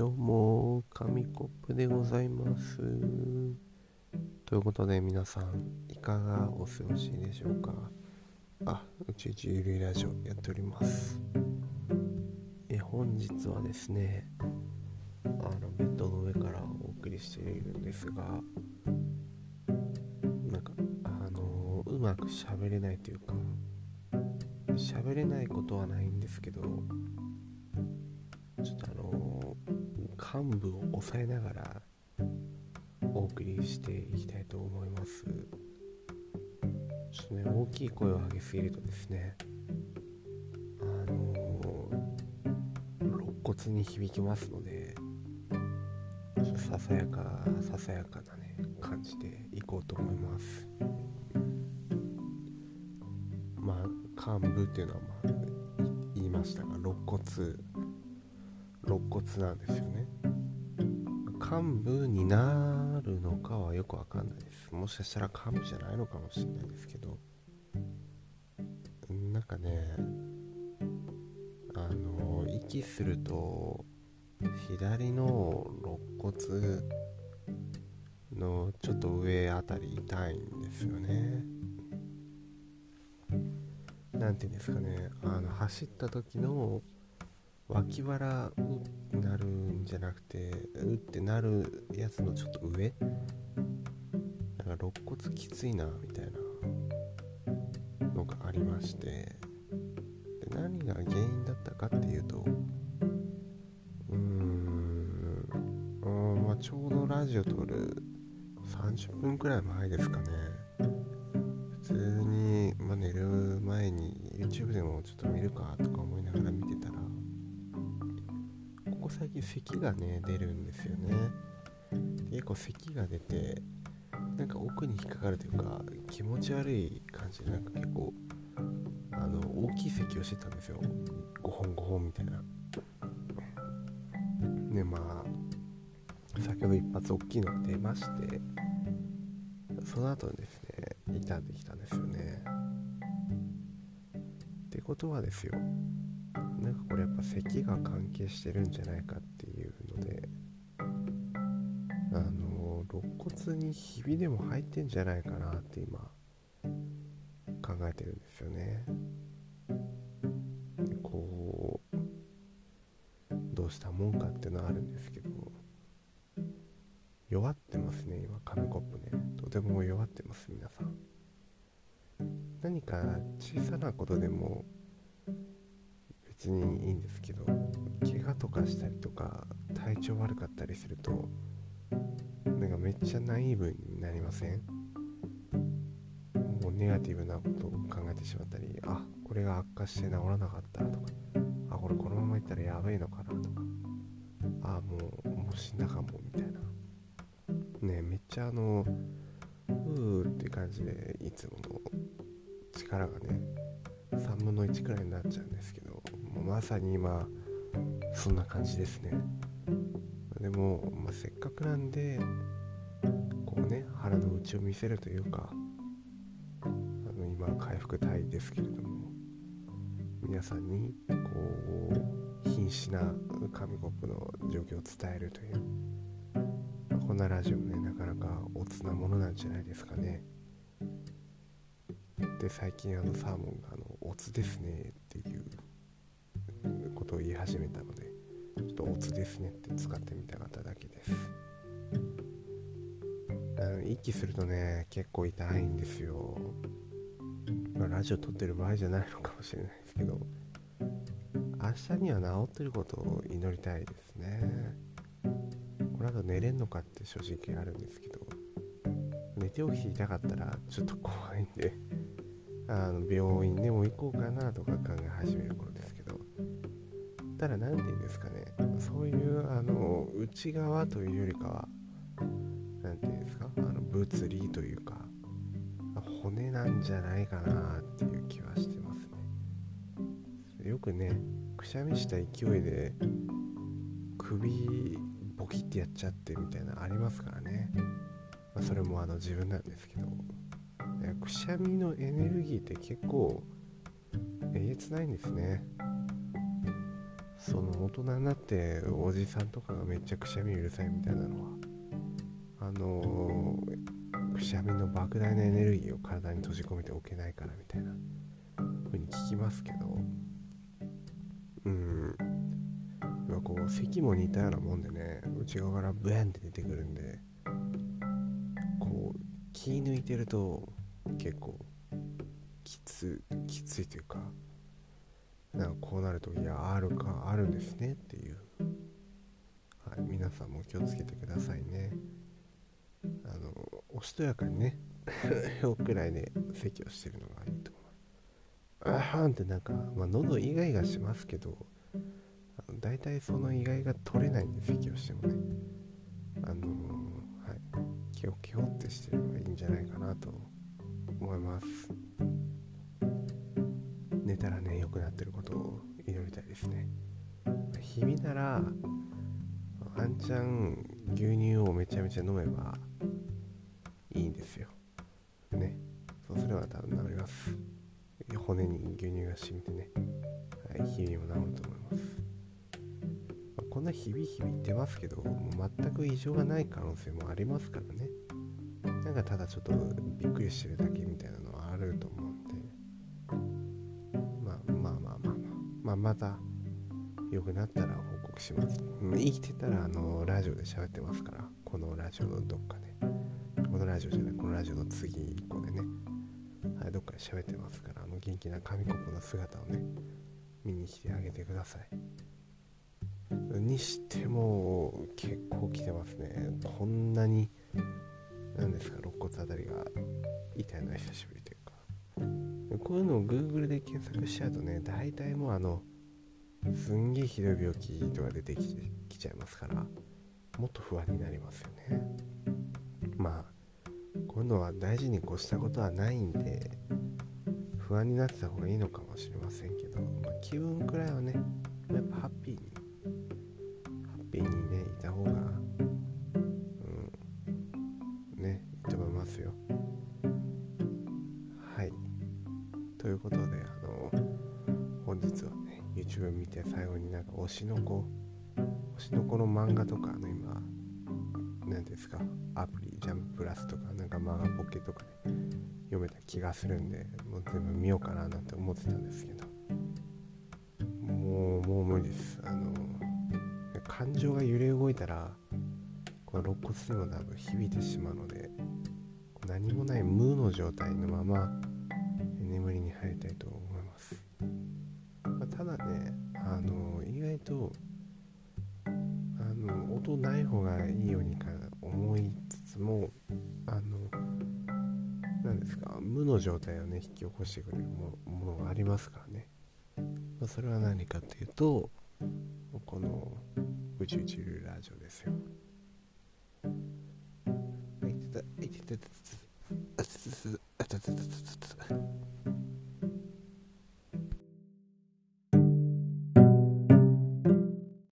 どうも、紙コップでございます。ということで皆さん、いかがお過ごしでしょうか？あ、宇宙一ゆるいラジオやっております。え、本日はですね、あの、ベッドの上からお送りしているんですが、なんか、あの、うまく喋れないというか、喋れないことはないんですけど、ちょっとあの幹部を押さえながらお送りしていきたいと思います。ちょっとね大きい声を上げすぎるとですねあの肋骨に響きますのでささやかささやかなね感じでいこうと思います。まあ幹部っていうのはまあ言いましたが肋骨肋骨なんですよね。幹部になるのかはよくわかんないです。もしかしたら幹部じゃないのかもしれないですけど。なんかねあの息すると左の肋骨のちょっと上あたり痛いんですよね。なんていうんですかね。あの走った時の脇腹になるんじゃなくてうってなるやつのちょっと上？なんか肋骨きついなみたいなのがありましてで何が原因だったかっていうとうーんうんまあちょうどラジオ撮る30分くらい前ですかね。普通に、まあ、寝る前に YouTube でもちょっと見るかとか思いながら見てたら最近咳がね出るんですよね。結構咳が出てなんか奥に引っかかるというか気持ち悪い感じでなんか結構あの大きい咳をしてたんですよ。5本5本みたいな。でまあ先ほど一発大きいのが出ましてその後にですね傷んできたんですよね。ってことはですよ。なんかこれやっぱ咳が関係してるんじゃないかっていうのであの肋骨にひびでも入ってんじゃないかなって今考えてるんですよね。こうどうしたもんかっていうのはあるんですけど弱ってますね今紙コップね。とても弱ってます皆さん。何か小さなことでも別にいいんですけど怪我とかしたりとか体調悪かったりするとなんかめっちゃナイーブになりません？もうネガティブなことを考えてしまったりあこれが悪化して治らなかったとかあこれこのままいったらやべえのかなとかあもうもう死んだかもみたいな。ねめっちゃあのうーって感じでいつもの力がね3分の1くらいになっちゃうんですけどまさに今そんな感じですね。でも、まあ、せっかくなんでこうね腹の内を見せるというかあの今回復隊ですけれども皆さんにこう瀕死な紙コップの状況を伝えるという、まあこんなラジオねなかなかおつなものなんじゃないですかね。で最近あのサーモンがあの「おつですね」っていうことを言い始めたのでちょっと「おつですね」って使ってみたかっただけです。あの息するとね結構痛いんですよ、まあ、ラジオ撮ってる場合じゃないのかもしれないですけど明日には治ってることを祈りたいですね。この後寝れんのかって正直あるんですけど寝て起きて痛かったらちょっと怖いんであの病院でも行こうかなとか考え始める頃ですけどただ何て言うんですかね。そういうあの内側というよりかは何て言うんですか？あの物理というか骨なんじゃないかなっていう気はしてますね。よくねくしゃみした勢いで首ボキってやっちゃってみたいなありますからね、まあ、それもあの自分なんですけど。くしゃみのエネルギーって結構えげつないんですね。その大人になっておじさんとかがめっちゃくしゃみうるさいみたいなのはあのー、くしゃみの莫大なエネルギーを体に閉じ込めておけないからみたいな風に聞きますけどうん。こう咳も似たようなもんでね内側からブエンって出てくるんでこう気抜いてると結構きつきついというかなんかこうなるといやあるかあるんですねっていう、はい、皆さんも気をつけてくださいね。あのおしとやかにね表くらいで咳をしてるのがいいと思う。あはんってなんか、まあ、喉イガイガしますけど大体そのイガイガ取れないんで咳をしてもね。あのー、はい。気を気をってしてればいいんじゃないかなと思います。寝たらね良くなってることを祈りたいですね。日々ならワンチャン牛乳をめちゃめちゃ飲めばいいんですよ。ね。そうすれば多分治ります。骨に牛乳が染みてね、はい、日々も治ると思います、まあ、こんな日々日々言ってますけどもう全く異常がない可能性もありますからね。なんかただちょっとびっくりしてるだけみたいなのはあると思うんで。まあまた良くなったら報告します。生きてたらあのラジオで喋ってますからこのラジオのどっかで。このラジオじゃないこのラジオの次1個でね。はいどっかで喋ってますからあの元気な紙コップの姿をね見に来てあげてください。にしても結構来てますね。こんなに何ですか肋骨あたりが痛いのは久しぶり。こういうのを Google で検索しちゃうとね大体もうあのすんげえひどい病気とか出てきちゃいますからもっと不安になりますよね。まあこういうのは大事に越したことはないんで不安になってた方がいいのかもしれませんけど、まあ、気分くらいはねやっぱハッピーにの本日はね YouTube 見て最後になんか推しの子推しの子の漫画とかの今何ですかアプリジャンププラスとかなんか漫画ポケとかで、読めた気がするんでもう全部見ようかななんて思ってたんですけどもうもう無理です。あの感情が揺れ動いたらこの肋骨にも多分響いてしまうので何もない無の状態のままあの意外とあの音ない方がいいようにか思いつつもあの何ですか無の状態をね引き起こしてくれるものがありますからね、まあ、それは何かっていうとこの宇宙中ラジオですよ。あいてたいてたあたたたたたたたたたた